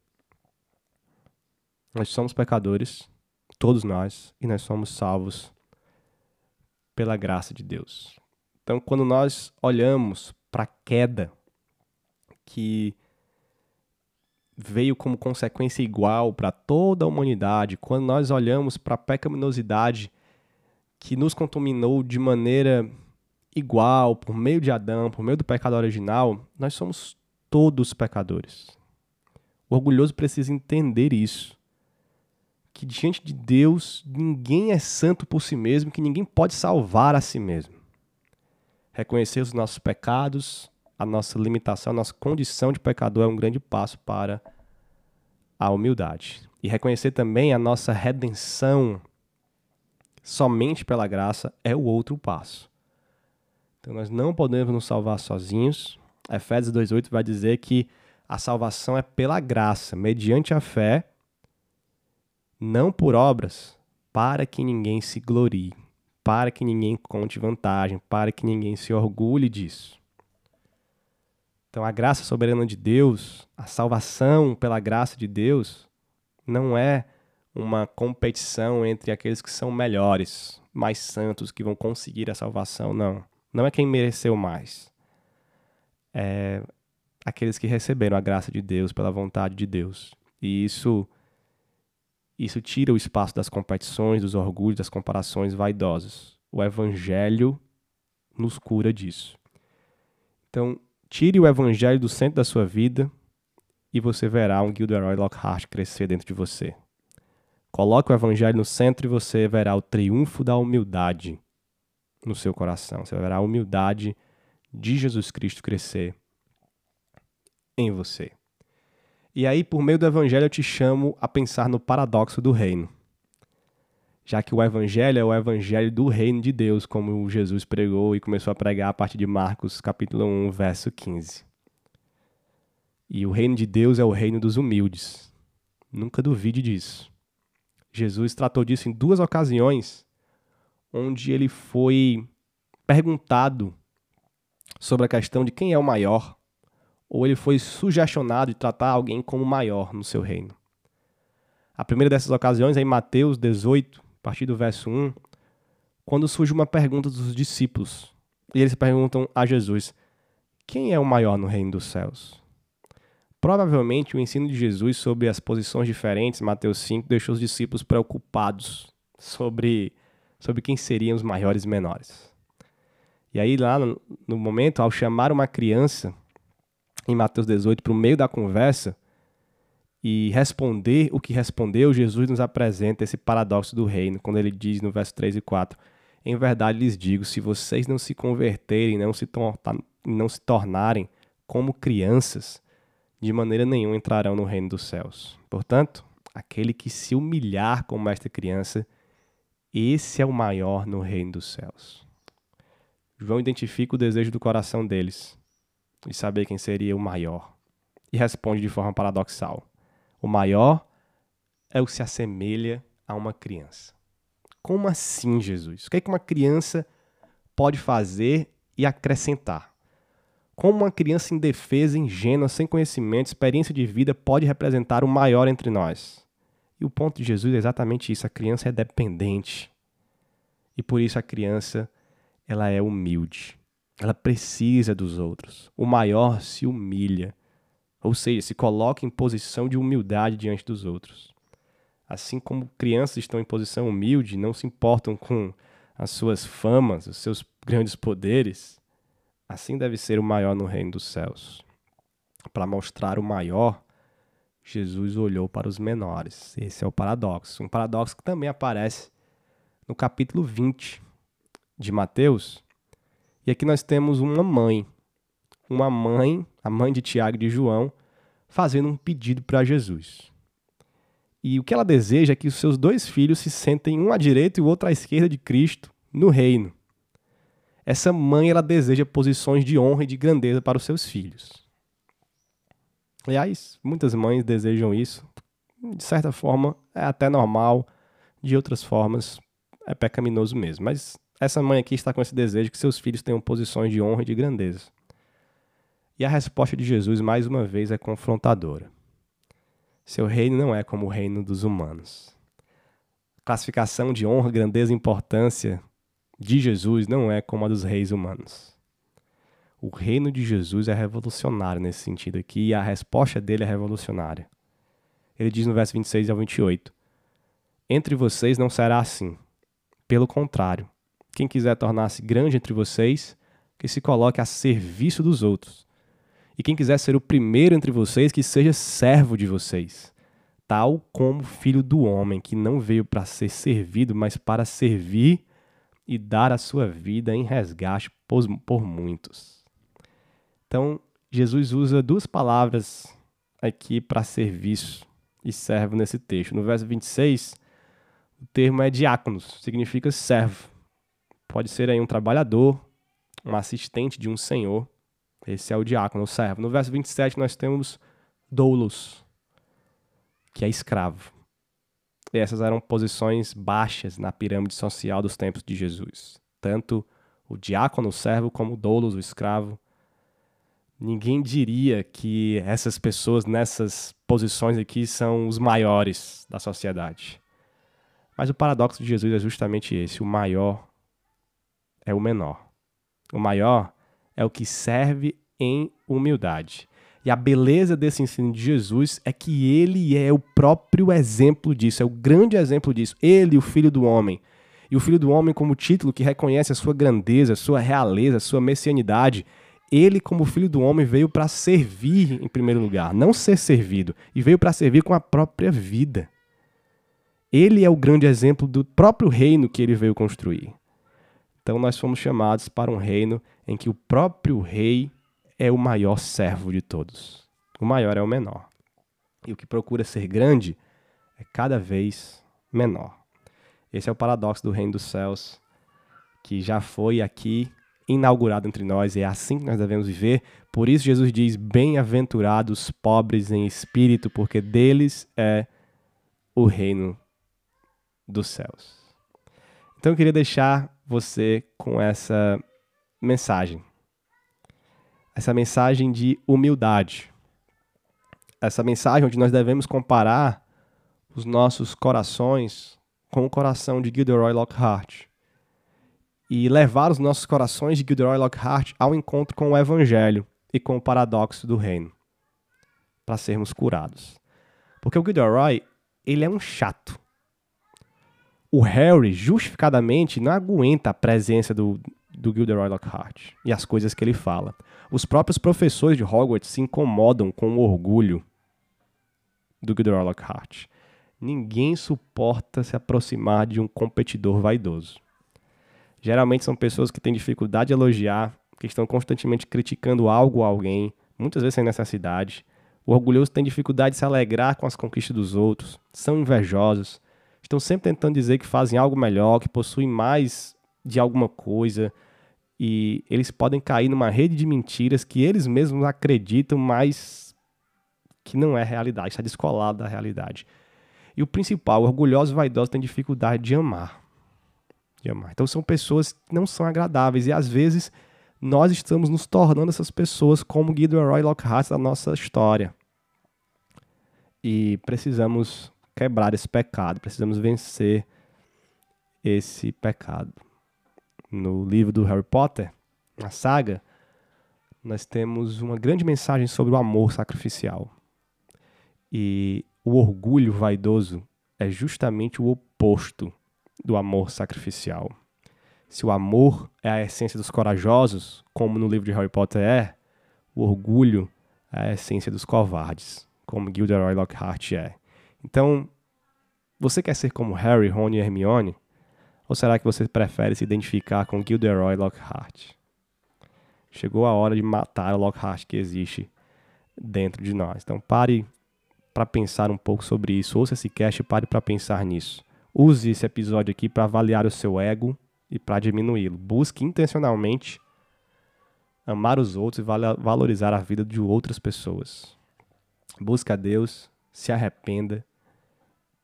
A: Nós somos pecadores, todos nós, e nós somos salvos pela graça de Deus. Então, quando nós olhamos para a queda que veio como consequência igual para toda a humanidade, quando nós olhamos para a pecaminosidade que nos contaminou de maneira igual, por meio de Adão, por meio do pecado original, nós somos todos pecadores. O orgulhoso precisa entender isso. Que diante de Deus, ninguém é santo por si mesmo, que ninguém pode salvar a si mesmo. Reconhecer os nossos pecados, a nossa limitação, a nossa condição de pecador é um grande passo para a humildade. E reconhecer também a nossa redenção somente pela graça é o outro passo. Então nós não podemos nos salvar sozinhos. Efésios 2:8 vai dizer que a salvação é pela graça, mediante a fé, não por obras, para que ninguém se glorie, para que ninguém conte vantagem, para que ninguém se orgulhe disso. Então, a graça soberana de Deus, a salvação pela graça de Deus, não é uma competição entre aqueles que são melhores, mais santos, que vão conseguir a salvação, não. Não é quem mereceu mais. É aqueles que receberam a graça de Deus pela vontade de Deus. E isso isso tira o espaço das competições, dos orgulhos, das comparações vaidosas. O evangelho nos cura disso. Então, Tire o evangelho do centro da sua vida e você verá um Gilderoy Lockhart crescer dentro de você. Coloque o evangelho no centro e você verá o triunfo da humildade no seu coração. Você verá a humildade de Jesus Cristo crescer em você. E aí, por meio do evangelho, eu te chamo a pensar no paradoxo do reino já que o evangelho é o evangelho do reino de Deus, como Jesus pregou e começou a pregar a partir de Marcos capítulo 1, verso 15. E o reino de Deus é o reino dos humildes. Nunca duvide disso. Jesus tratou disso em duas ocasiões, onde ele foi perguntado sobre a questão de quem é o maior, ou ele foi sugestionado de tratar alguém como maior no seu reino. A primeira dessas ocasiões é em Mateus 18, a partir do verso 1, quando surge uma pergunta dos discípulos. E eles perguntam a Jesus: Quem é o maior no reino dos céus? Provavelmente o ensino de Jesus sobre as posições diferentes, Mateus 5, deixou os discípulos preocupados sobre, sobre quem seriam os maiores e menores. E aí, lá no, no momento, ao chamar uma criança, em Mateus 18, para o meio da conversa, e responder o que respondeu, Jesus nos apresenta esse paradoxo do reino, quando ele diz no verso 3 e 4: Em verdade lhes digo, se vocês não se converterem, não se, não se tornarem como crianças, de maneira nenhuma entrarão no reino dos céus. Portanto, aquele que se humilhar como esta criança, esse é o maior no reino dos céus. João identifica o desejo do coração deles e saber quem seria o maior. E responde de forma paradoxal: O maior é o que se assemelha a uma criança. Como assim, Jesus? O que, é que uma criança pode fazer e acrescentar? Como uma criança indefesa, ingênua, sem conhecimento, experiência de vida pode representar o maior entre nós? E o ponto de Jesus é exatamente isso: a criança é dependente. E por isso a criança ela é humilde. Ela precisa dos outros. O maior se humilha, ou seja, se coloca em posição de humildade diante dos outros. Assim como crianças estão em posição humilde, não se importam com as suas famas, os seus grandes poderes, Assim deve ser o maior no reino dos céus. Para mostrar o maior, Jesus olhou para os menores. Esse é o paradoxo. Um paradoxo que também aparece no capítulo 20 de Mateus. E aqui nós temos uma mãe, uma mãe, a mãe de Tiago e de João, fazendo um pedido para Jesus. E o que ela deseja é que os seus dois filhos se sentem um à direita e o outro à esquerda de Cristo no reino. Essa mãe ela deseja posições de honra e de grandeza para os seus filhos. Aliás, muitas mães desejam isso. De certa forma, é até normal. De outras formas, é pecaminoso mesmo. Mas essa mãe aqui está com esse desejo que seus filhos tenham posições de honra e de grandeza. E a resposta de Jesus, mais uma vez, é confrontadora. Seu reino não é como o reino dos humanos. Classificação de honra, grandeza e importância de Jesus não é como a dos reis humanos. O reino de Jesus é revolucionário nesse sentido aqui e a resposta dele é revolucionária. Ele diz no verso 26 ao 28: Entre vocês não será assim. Pelo contrário, quem quiser tornar-se grande entre vocês, que se coloque a serviço dos outros. E quem quiser ser o primeiro entre vocês, que seja servo de vocês, tal como filho do homem, que não veio para ser servido, mas para servir e dar a sua vida em resgate por muitos. Então, Jesus usa duas palavras aqui para serviço e servo nesse texto. No verso 26, o termo é diáconos, significa servo. Pode ser aí um trabalhador, um assistente de um senhor. Esse é o diácono, o servo. No verso 27, nós temos doulos, que é escravo essas eram posições baixas na pirâmide social dos tempos de Jesus. Tanto o diácono, o servo, como o doulos, o escravo. Ninguém diria que essas pessoas nessas posições aqui são os maiores da sociedade. Mas o paradoxo de Jesus é justamente esse: o maior é o menor. O maior é o que serve em humildade. E a beleza desse ensino de Jesus é que ele é o próprio exemplo disso, é o grande exemplo disso. Ele, o Filho do Homem. E o Filho do Homem, como título que reconhece a sua grandeza, a sua realeza, a sua messianidade. Ele, como Filho do Homem, veio para servir em primeiro lugar, não ser servido, e veio para servir com a própria vida. Ele é o grande exemplo do próprio reino que ele veio construir. Então nós fomos chamados para um reino em que o próprio rei é o maior servo de todos. O maior é o menor. E o que procura ser grande é cada vez menor. Esse é o paradoxo do reino dos céus, que já foi aqui inaugurado entre nós, é assim que nós devemos viver. Por isso, Jesus diz: Bem-aventurados pobres em espírito, porque deles é o reino dos céus. Então eu queria deixar você com essa mensagem. Essa mensagem de humildade. Essa mensagem onde nós devemos comparar os nossos corações com o coração de Gilderoy Lockhart e levar os nossos corações de Gilderoy Lockhart ao encontro com o evangelho e com o paradoxo do reino para sermos curados. Porque o Gilderoy, ele é um chato. O Harry, justificadamente, não aguenta a presença do, do Gilderoy Lockhart e as coisas que ele fala. Os próprios professores de Hogwarts se incomodam com o orgulho do Gilderoy Lockhart. Ninguém suporta se aproximar de um competidor vaidoso. Geralmente são pessoas que têm dificuldade de elogiar, que estão constantemente criticando algo ou alguém, muitas vezes sem necessidade. O orgulhoso tem dificuldade de se alegrar com as conquistas dos outros, são invejosos, estão sempre tentando dizer que fazem algo melhor, que possuem mais de alguma coisa, e eles podem cair numa rede de mentiras que eles mesmos acreditam, mas que não é realidade, está descolado da realidade. E o principal, orgulhosos e vaidosos têm dificuldade de amar. De amar. Então são pessoas que não são agradáveis e às vezes nós estamos nos tornando essas pessoas como Guido Roy Lockhart da nossa história. E precisamos quebrar esse pecado, precisamos vencer esse pecado. No livro do Harry Potter, na saga, nós temos uma grande mensagem sobre o amor sacrificial. E o orgulho vaidoso é justamente o oposto do amor sacrificial. Se o amor é a essência dos corajosos, como no livro de Harry Potter é, o orgulho é a essência dos covardes, como Gilderoy Lockhart é. Então, você quer ser como Harry, Ron e Hermione? Ou será que você prefere se identificar com Gilderoy Lockhart? Chegou a hora de matar o Lockhart que existe dentro de nós. Então pare para pensar um pouco sobre isso. Ouça esse cast e pare para pensar nisso. Use esse episódio aqui para avaliar o seu ego e para diminuí-lo. Busque intencionalmente amar os outros e valorizar a vida de outras pessoas. Busque a Deus, se arrependa,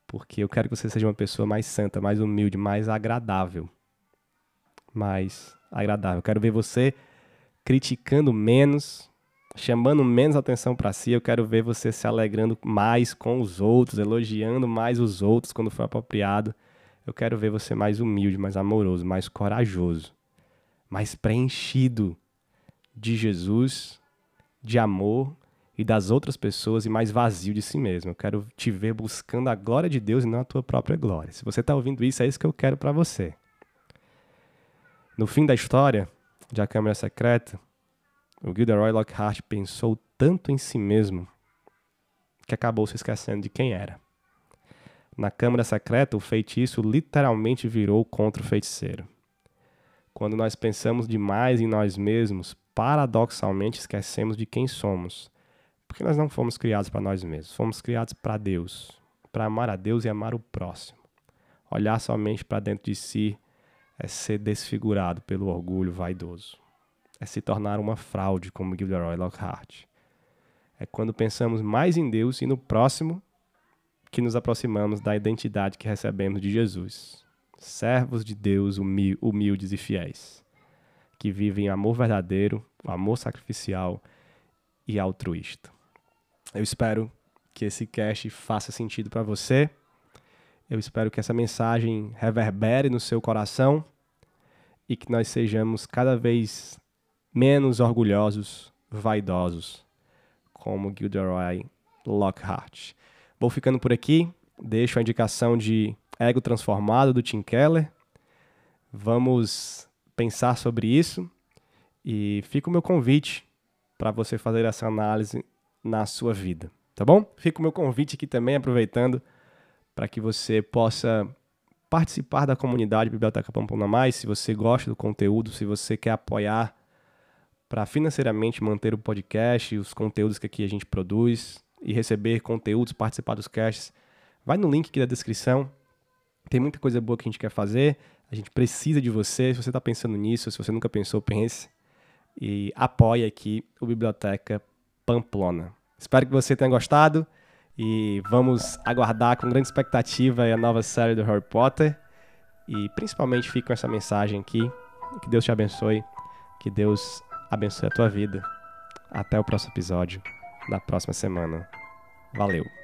A: porque eu quero que você seja uma pessoa mais santa, mais humilde, mais agradável. Mais agradável. Eu quero ver você criticando menos, chamando menos atenção para si. Eu quero ver você se alegrando mais com os outros, elogiando mais os outros quando for apropriado. Eu quero ver você mais humilde, mais amoroso, mais corajoso, mais preenchido de Jesus, de amor e das outras pessoas e mais vazio de si mesmo. Eu quero te ver buscando a glória de Deus e não a tua própria glória. Se você está ouvindo isso, é isso que eu quero para você. No fim da história de A Câmara Secreta, o Gilderoy Lockhart pensou tanto em si mesmo que acabou se esquecendo de quem era. Na Câmara Secreta, o feitiço literalmente virou contra o feiticeiro. Quando nós pensamos demais em nós mesmos, paradoxalmente esquecemos de quem somos. Porque nós não fomos criados para nós mesmos, fomos criados para Deus, para amar a Deus e amar o próximo. Olhar somente para dentro de si é ser desfigurado pelo orgulho vaidoso. É se tornar uma fraude, como Gilderoy Lockhart. É quando pensamos mais em Deus e no próximo que nos aproximamos da identidade que recebemos de Jesus. Servos de Deus humildes e fiéis, que vivem amor verdadeiro, amor sacrificial e altruísta. Eu espero que esse cast faça sentido para você. Eu espero que essa mensagem reverbere no seu coração e que nós sejamos cada vez menos orgulhosos, vaidosos, como Gilderoy Lockhart. Vou ficando por aqui. Deixo a indicação de Ego Transformado do Tim Keller. Vamos pensar sobre isso e fica o meu convite para você fazer essa análise na sua vida, tá bom? Fica o meu convite aqui também, aproveitando, para que você possa participar da comunidade Biblioteca Pampona Mais, se você gosta do conteúdo, se você quer apoiar para financeiramente manter o podcast, os conteúdos que aqui a gente produz e receber conteúdos, participar dos casts, vai no link aqui da descrição. Tem muita coisa boa que a gente quer fazer. A gente precisa de você. Se você está pensando nisso, se você nunca pensou, pense e apoie aqui o Biblioteca Pamplona. Espero que você tenha gostado e vamos aguardar com grande expectativa a nova série do Harry Potter. E principalmente fique com essa mensagem aqui. Que Deus te abençoe. Que Deus abençoe a tua vida. Até o próximo episódio, na próxima semana. Valeu!